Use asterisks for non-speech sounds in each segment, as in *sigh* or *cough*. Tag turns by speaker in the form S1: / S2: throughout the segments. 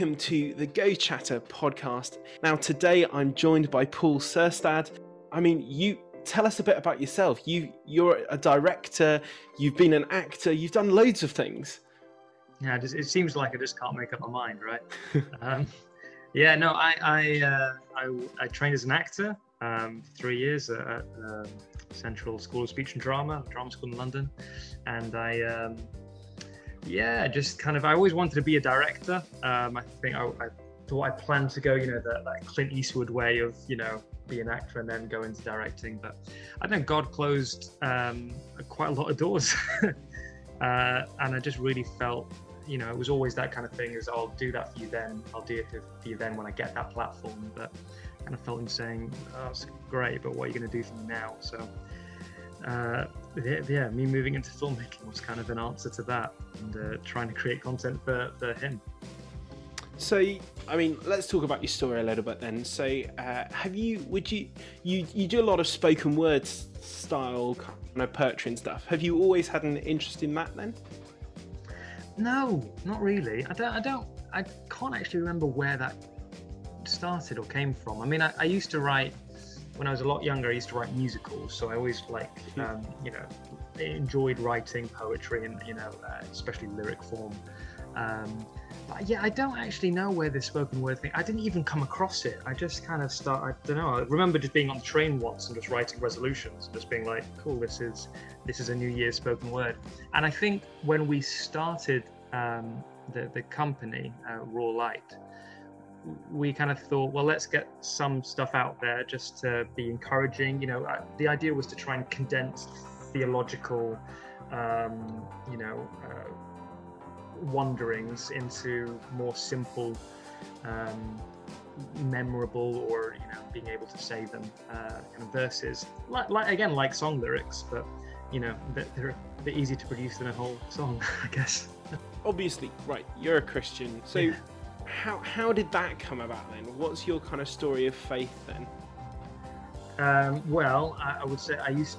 S1: Welcome to the Go Chatter podcast. Now, today I'm joined by Paul Syrstad. I mean, you tell us a bit about yourself. You you're a director, you've been an actor, you've done loads of things.
S2: Yeah, it, seems like I just can't make up my mind, right? *laughs* um, yeah, no, I I, uh, I, I trained as an actor um, for three years at, at uh, Central School of Speech and Drama, drama school in London, and I. Yeah, just kind of. I always wanted to be a director. Um, I think I, I thought I planned to go, you know, that, that Clint Eastwood way of, you know, be an actor and then go into directing. But I don't know, God closed um, quite a lot of doors. *laughs* uh, and I just really felt, you know, it was always that kind of thing is I'll do that for you then, I'll do it for you then when I get that platform. But kind of felt him saying, oh, it's great, but what are you going to do for me now? So, uh, yeah, yeah, me moving into filmmaking was kind of an answer to that and uh, trying to create content for, for him.
S1: So, I mean, let's talk about your story a little bit then. So, uh, have you, would you, you, you do a lot of spoken word style kind of poetry and stuff. Have you always had an interest in that then?
S2: No, not really. I don't, I don't, I can't actually remember where that started or came from. I mean, I, I used to write when I was a lot younger. I used to write musicals, so I always like, hmm. um, you know, enjoyed writing poetry and you know, uh, especially lyric form. Um, but yeah, I don't actually know where this spoken word thing. I didn't even come across it. I just kind of start. I don't know. I remember just being on the train once and just writing resolutions, just being like, "Cool, this is this is a New Year's spoken word." And I think when we started um, the the company uh, Raw Light, we kind of thought, well, let's get some stuff out there just to be encouraging. You know, the idea was to try and condense theological, um, you know. Uh, wanderings into more simple, um, memorable, or you know, being able to say them uh, kind of verses. Like, like, again, like song lyrics, but you know, they're a bit easy to produce than a whole song, *laughs* I guess.
S1: Obviously, right? You're a Christian, so. Yeah. How, how did that come about then? What's your kind of story of faith then?
S2: Um, well, I, I, would say I used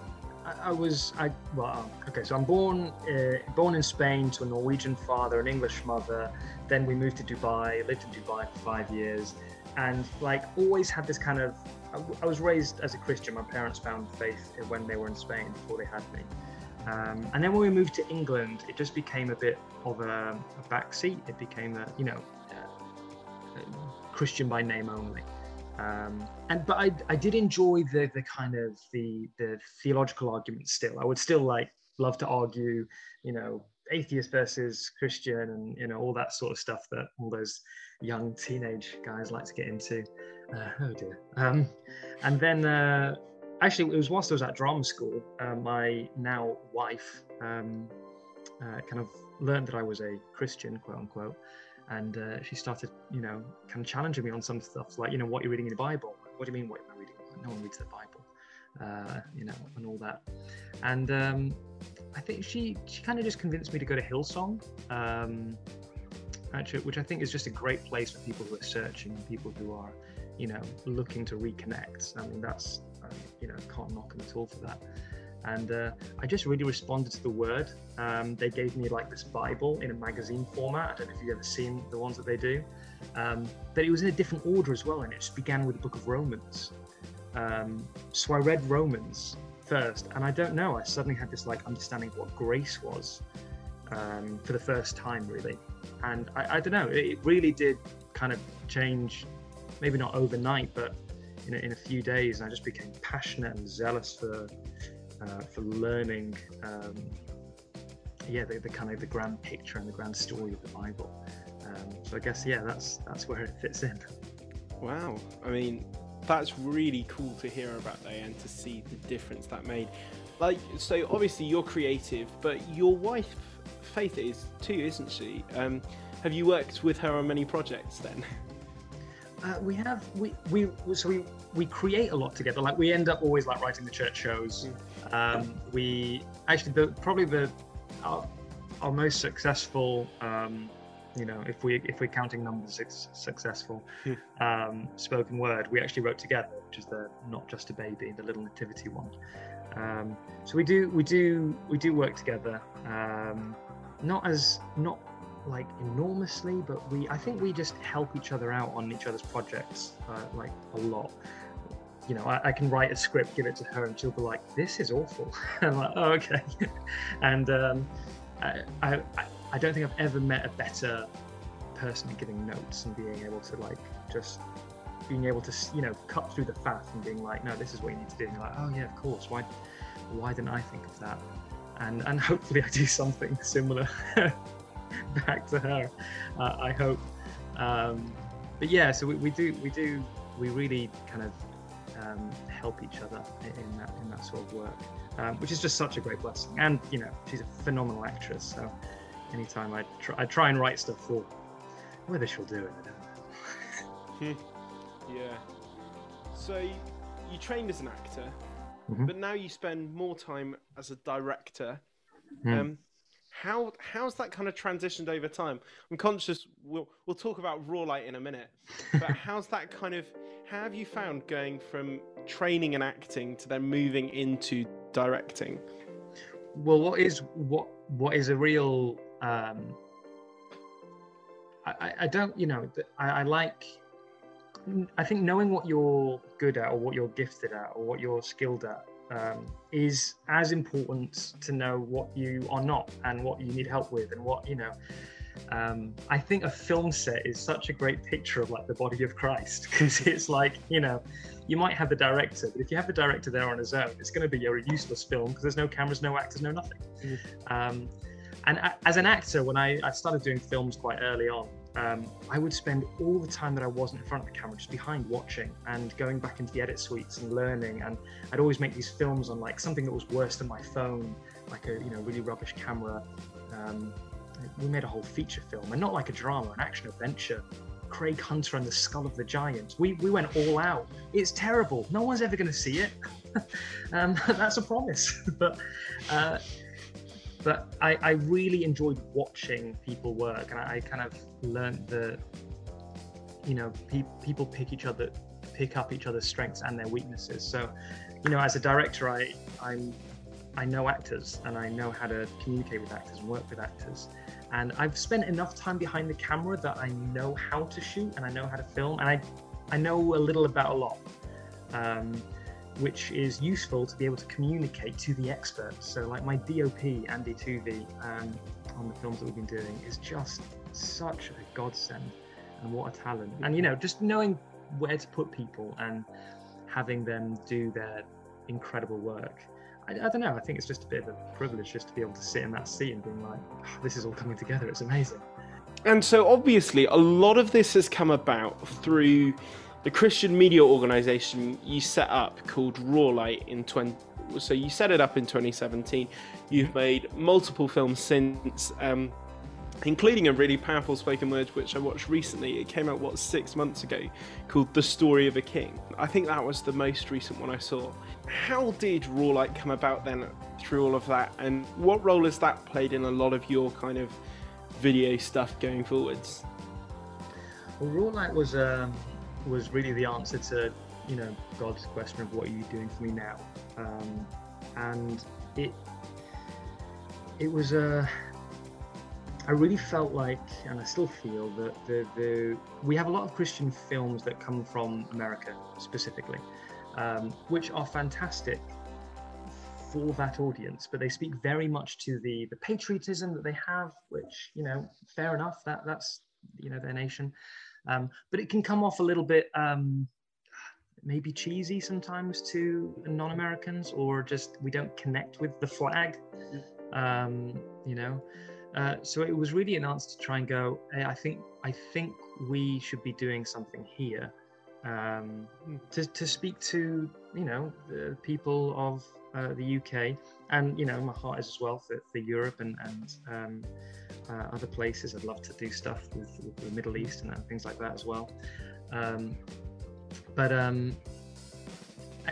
S2: I, was I well okay so I'm born uh, born in Spain to a Norwegian father an English mother. Then we moved to Dubai lived in Dubai for five years. And like always had this kind of I, was raised as a Christian. My parents found faith when they were in Spain before they had me. Um, and then when we moved to England it just became a bit of a, a back seat it became a you know Christian by name only um, and but I, I did enjoy the the kind of the the theological arguments still. I would still like love to argue, you know, atheist versus Christian and you know all that sort of stuff that all those young teenage guys like to get into. Uh, oh dear. Um, and then uh, actually it was whilst I was at drama school, uh, my now wife um, uh, kind of learned that I was a Christian, quote unquote and uh, she started, you know, kind of challenging me on some stuff, like, you know, what you're reading in the Bible. What do you mean, what am I reading? No one reads the Bible, uh, you know, and all that. And um, I think she she kind of just convinced me to go to Hillsong, um, actually, which I think is just a great place for people who are searching, people who are, you know, looking to reconnect. I mean, that's, uh, you know, can't knock them at all for that and uh, I just really responded to the word. Um, they gave me like this Bible in a magazine format. I don't know if you've ever seen the ones that they do, um, but it was in a different order as well, and it just began with the book of Romans. Um, so I read Romans first, and I don't know. I suddenly had this like understanding of what grace was um, for the first time, really, and I, I don't know. It really did kind of change, maybe not overnight, but in a, in a few days, and I just became passionate and zealous for uh, for learning, um, yeah, the, the, kind of the grand picture and the grand story of the Bible. Um, so I guess yeah, that's that's where it fits in.
S1: Wow, I mean, that's really cool to hear about that and to see the difference that made. Like, so obviously you're creative, but your wife Faith is too, isn't she? Um, have you worked with her on many projects then? *laughs*
S2: Uh, we have we we so we we create a lot together. Like we end up always like writing the church shows. Hmm. Um, we actually the probably the our, our most successful. Um, you know, if we if we're counting numbers, it's successful. Hmm. um, spoken word we actually wrote together, which is the not just a baby, the little nativity one. Um, so we do we do we do work together. Um, not as not like enormously, but we I think we just help each other out on each other's projects uh, like a lot. You know, I, I, can write a script, give it to her, and she'll be like, "This is awful." *laughs* I'm like, "Oh, okay." *laughs* and um, I, I I don't think I've ever met a better person giving notes and being able to like just being able to you know cut through the faff and being like, "No, this is what you need to do." And you're like, "Oh yeah, of course. Why why didn't I think of that?" And and hopefully I do *laughs* something similar *laughs* back to her. Uh, I hope. Um, but yeah, so we, we do we do we really kind of um, help each other in that in that sort of work, um, which is just such a great blessing. And you know, she's a phenomenal actress. So anytime I try, I try and write stuff for whether she'll do it, I
S1: don't know. *laughs* yeah. So you trained as an actor, mm-hmm. but now you spend more time as a director. Mm. Um, how how's that kind of transitioned over time? I'm conscious we'll we'll talk about raw light in a minute, but *laughs* how's that kind of how have you found going from training and acting to then moving into directing?
S2: Well, what is what what is a real um, I, I don't you know I, I like I think knowing what you're good at or what you're gifted at or what you're skilled at um, is as important to know what you are not and what you need help with and what you know um, i think a film set is such a great picture of like the body of christ *laughs* because it's like you know you might have the director but if you have the director there on his own it's going to be a useless film because there's no cameras no actors no nothing mm. um, and as an actor when I, I started doing films quite early on um, I would spend all the time that I wasn't in front of the camera just behind watching and going back into the edit suites and learning. And I'd always make these films on like something that was worse than my phone, like a you know really rubbish camera. Um, we made a whole feature film, and not like a drama, an action adventure. Craig Hunter and the Skull of the Giant. We we went all out. It's terrible. No one's ever going to see it. *laughs* um, *laughs* that's a promise. *laughs* but uh, but I, I really enjoyed watching people work and I, I kind of learned that you know pe- people pick each other pick up each other's strengths and their weaknesses. So you know as a director i i'm i know actors and i know how to communicate with actors and work with actors. And i've spent enough time behind the camera that i know how to shoot and i know how to film and i i know a little about a lot. Um, which is useful to be able to communicate to the experts. So, like my DOP, Andy Tuvey, um, on the films that we've been doing, is just such a godsend and what a talent. And, you know, just knowing where to put people and having them do their incredible work. I, I, don't know. I think it's just a bit of a privilege just to be able to sit in that seat and being like, oh, this is all coming together. It's amazing.
S1: And so, obviously, a lot of this has come about through the Christian media organization you set up called Rawlight in 20 so you set it up in 2017 you've made multiple films since um, including a really powerful spoken word which I watched recently. It came out what 6 months ago called The Story of a King. I think that was the most recent one I saw. How did Rawlight come about then through all of that? And what role has that played in a lot of your kind of video stuff going forwards?
S2: Well, Rawlight was um was really the answer to you know God's question of what are you doing for me now, um, and it it was a. I really felt like, and I still feel that the, the we have a lot of Christian films that come from America specifically, um, which are fantastic for that audience, but they speak very much to the the patriotism that they have, which you know, fair enough. That that's you know their nation. Um, but it can come off a little bit um, maybe cheesy sometimes to non-Americans, or just we don't connect with the flag. Um, you know, uh, so it was really an answer to try and go. Hey, I think I think we should be doing something here um, to to speak to you know the people of uh, the UK, and you know my heart is as well for, for Europe and and um, uh, other places. I'd love to do stuff with, with the Middle East and, things like that as well. Um, but um,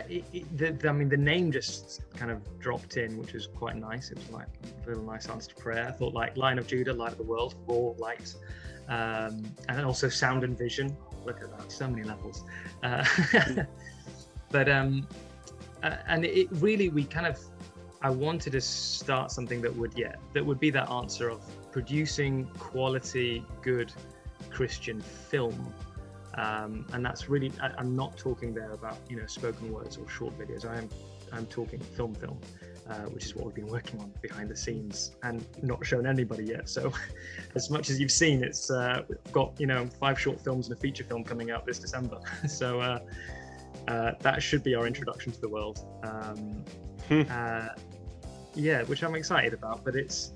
S2: it, it, the, I mean, the name just kind of dropped in, which was quite nice. It was like a little nice answer to prayer. I thought like Lion of Judah, Light of the World, Raw Light, um, and then also Sound and Vision. Look at that, so many levels. Uh, *laughs* but um, uh, and it really, we kind of I wanted to start something that would, yeah, that would be that answer of producing quality, good Christian film. Um, and that's really, I, am not talking there about, you know, spoken words or short videos. I am, I'm talking film, film, uh, which is what we've been working on behind the scenes and not shown anybody yet. So, *laughs* as much as you've seen, it's uh, we've got, you know, five short films and a feature film coming out this December. *laughs* so, uh, uh, that should be our introduction to the world. Um, hmm. uh, yeah, which I'm excited about. But it's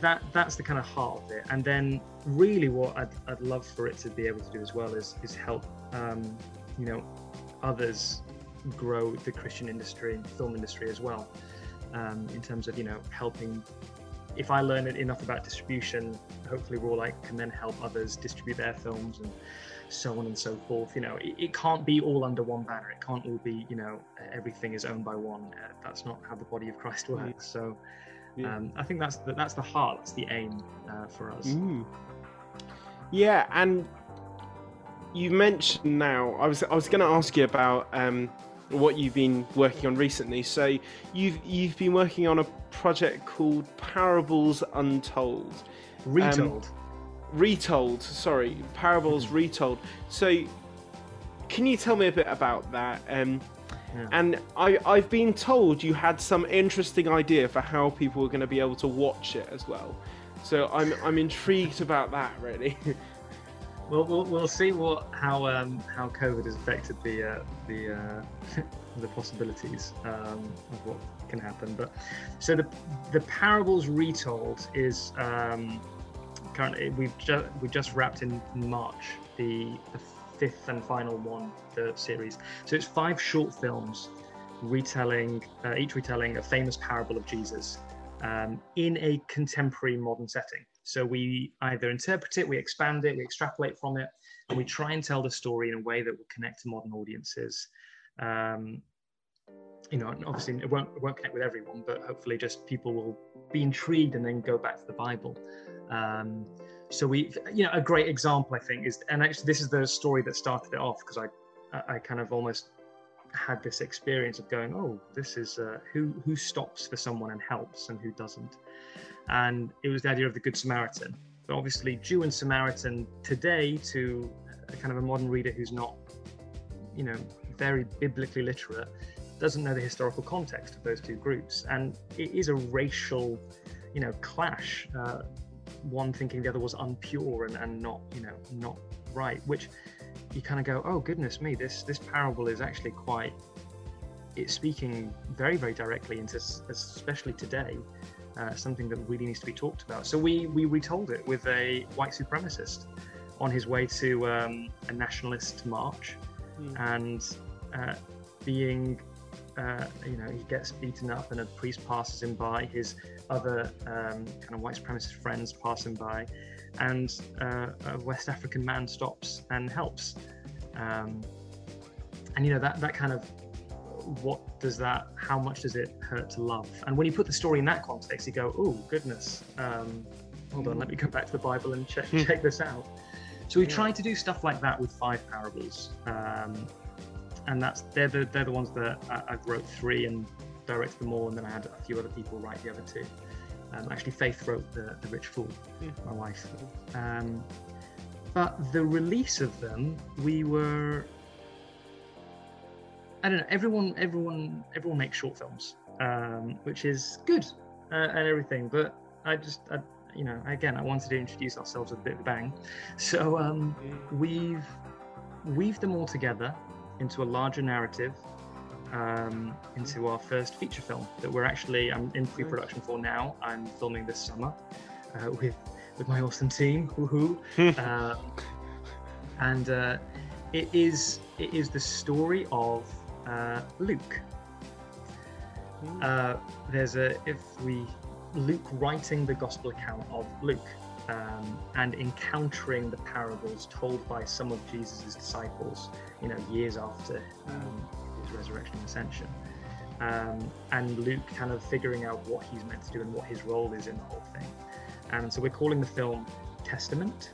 S2: that that's the kind of heart of it. And then really, what I'd, I'd love for it to be able to do as well is is help um, you know others grow the Christian industry, film industry as well. Um, in terms of you know helping if I learn enough about distribution, hopefully we're all like can then help others distribute their films and so on and so forth. You know, it, it, can't be all under one banner. It can't all be, you know, everything is owned by one. Uh, that's not how the body of Christ works. So, um, I think that's the, that's the heart. That's the aim uh, for us.
S1: Mm. Yeah, and you mentioned now. I was I was going to ask you about um, what you've been working on recently. So you've you've been working on a project called Parables Untold.
S2: Retold. Um,
S1: retold sorry parables retold so can you tell me a bit about that um, yeah. and I, i've been told you had some interesting idea for how people were going to be able to watch it as well so i'm i'm intrigued about that really *laughs*
S2: well, we'll we'll see what how um, how COVID has affected the uh, the uh, *laughs* the possibilities um, of what can happen. But so the the parables retold is um, currently we've just we just wrapped in March the, the fifth and final one the series. So it's five short films retelling uh, each retelling a famous parable of Jesus um, in a contemporary modern setting. So we either interpret it, we expand it, we extrapolate from it, and we try and tell the story in a way that will connect to modern audiences. Um, you know, obviously it won't, it won't connect with everyone, but hopefully just people will be intrigued and then go back to the Bible. Um, so we, you know, a great example I think is, and actually this is the story that started it off because I, I kind of almost had this experience of going, oh, this is uh, who who stops for someone and helps and who doesn't, and it was the idea of the Good Samaritan. But obviously, Jew and Samaritan today to a kind of a modern reader who's not, you know, very biblically literate, doesn't know the historical context of those two groups, and it is a racial, you know, clash. Uh, one thinking the other was unpure and, and not you know not right which you kind of go oh goodness me this this parable is actually quite it's speaking very very directly into especially today uh, something that really needs to be talked about so we we retold it with a white supremacist on his way to um, a nationalist march mm. and uh, being uh, you know, he gets beaten up and a priest passes him by. His other um, kind of white supremacist friends pass him by, and uh, a West African man stops and helps. Um, and you know that that kind of what does that? How much does it hurt to love? And when you put the story in that context, you go, oh goodness. Um, hold on, let me go back to the Bible and check hmm. check this out. So we yeah. tried to do stuff like that with five parables. Um, and that's they're the they're the ones that I, I, wrote three and directed them all, and then I had a few other people write the other two. Um, actually, Faith wrote the, the Rich Fool, mm. my wife. Um, but the release of them, we were. I don't know. Everyone, everyone, everyone makes short films, um, which is good uh, and everything. But I just, I, you know, again, I wanted to introduce ourselves with a bit of a bang. *laughs* So um, hmm. we've weaved them all together into a larger narrative, um, into our first feature film that we're actually I'm in pre-production for now. I'm filming this summer uh, with with my awesome team, woohoo! *laughs* uh, and uh, it is it is the story of uh, Luke. Uh, there's a if we Luke writing the gospel account of Luke um, and encountering the parables told by some of Jesus' disciples, you know, years after um, his resurrection and ascension. Um, and Luke kind of figuring out what he's meant to do and what his role is in the whole thing. And so we're calling the film Testament.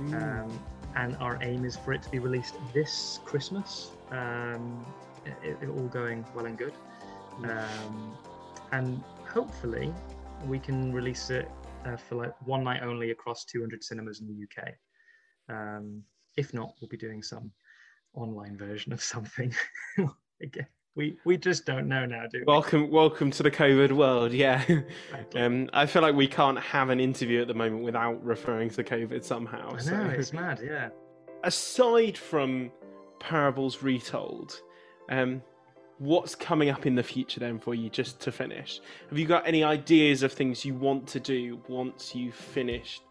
S2: Mm. and our aim is for it to be released this Christmas. Um, it, it, all going well and good. Mm. and hopefully we can release it uh, for like one night only across 200 cinemas in the UK. Um, if not, we'll be doing some online version of something. *laughs* Again, we we just don't know now, do we?
S1: Welcome, welcome to the COVID world. Yeah, um, I feel like we can't have an interview at the moment without referring to COVID somehow.
S2: I know
S1: so. *laughs*
S2: it's mad. Yeah.
S1: Aside from parables retold, um, what's coming up in the future then for you? Just to finish, have you got any ideas of things you want to do once you've finished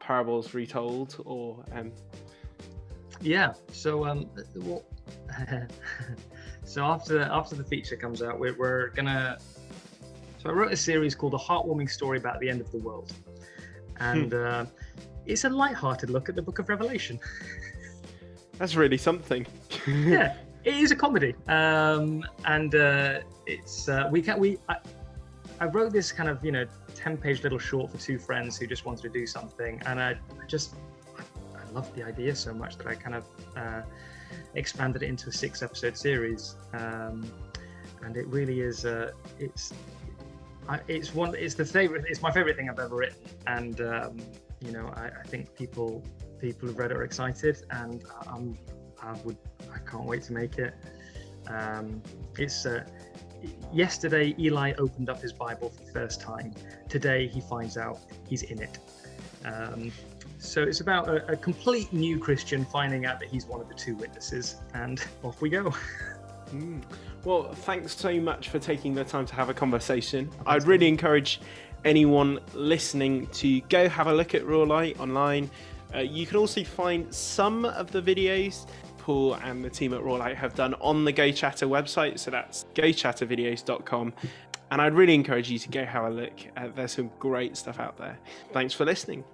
S1: parables retold, or um...
S2: yeah? So um, well, *laughs* so after after the feature comes out, we're, we're gonna. So I wrote a series called "A Heartwarming Story About the End of the World," and
S1: Hmm.
S2: uh, it's a light-hearted look at the Book of Revelation. *laughs*
S1: That's really something.
S2: yeah, *laughs* it is a comedy, um, and uh, it's uh, we can we. I, I wrote this kind of you know ten-page little short for two friends who just wanted to do something, and I, just I, loved the idea so much that I kind of uh, expanded it into a six-episode series, um, and it really is. Uh, it's I, it's one. It's the favorite. It's my favorite thing I've ever written, and um, you know I, I think people people who've read it are excited, and I'm I would I can't wait to make it. Um, it's uh, yesterday Eli opened up his Bible for the first time. Today he finds out he's in it. Um, so it's about a, a complete new Christian finding out that he's one of the two witnesses, and off we go.
S1: Mm. Well, thanks so much for taking the time to have a conversation.
S2: thanks,
S1: I'd really encourage anyone listening to go have a look at Raw Light online. Uh, you can also find some of the videos Paul and the team at Raw Light have done on the Go Chatter website, so that's gochattervideos.com. And I'd really encourage you to go have a look. Uh, there's some great stuff out there. Thanks for listening.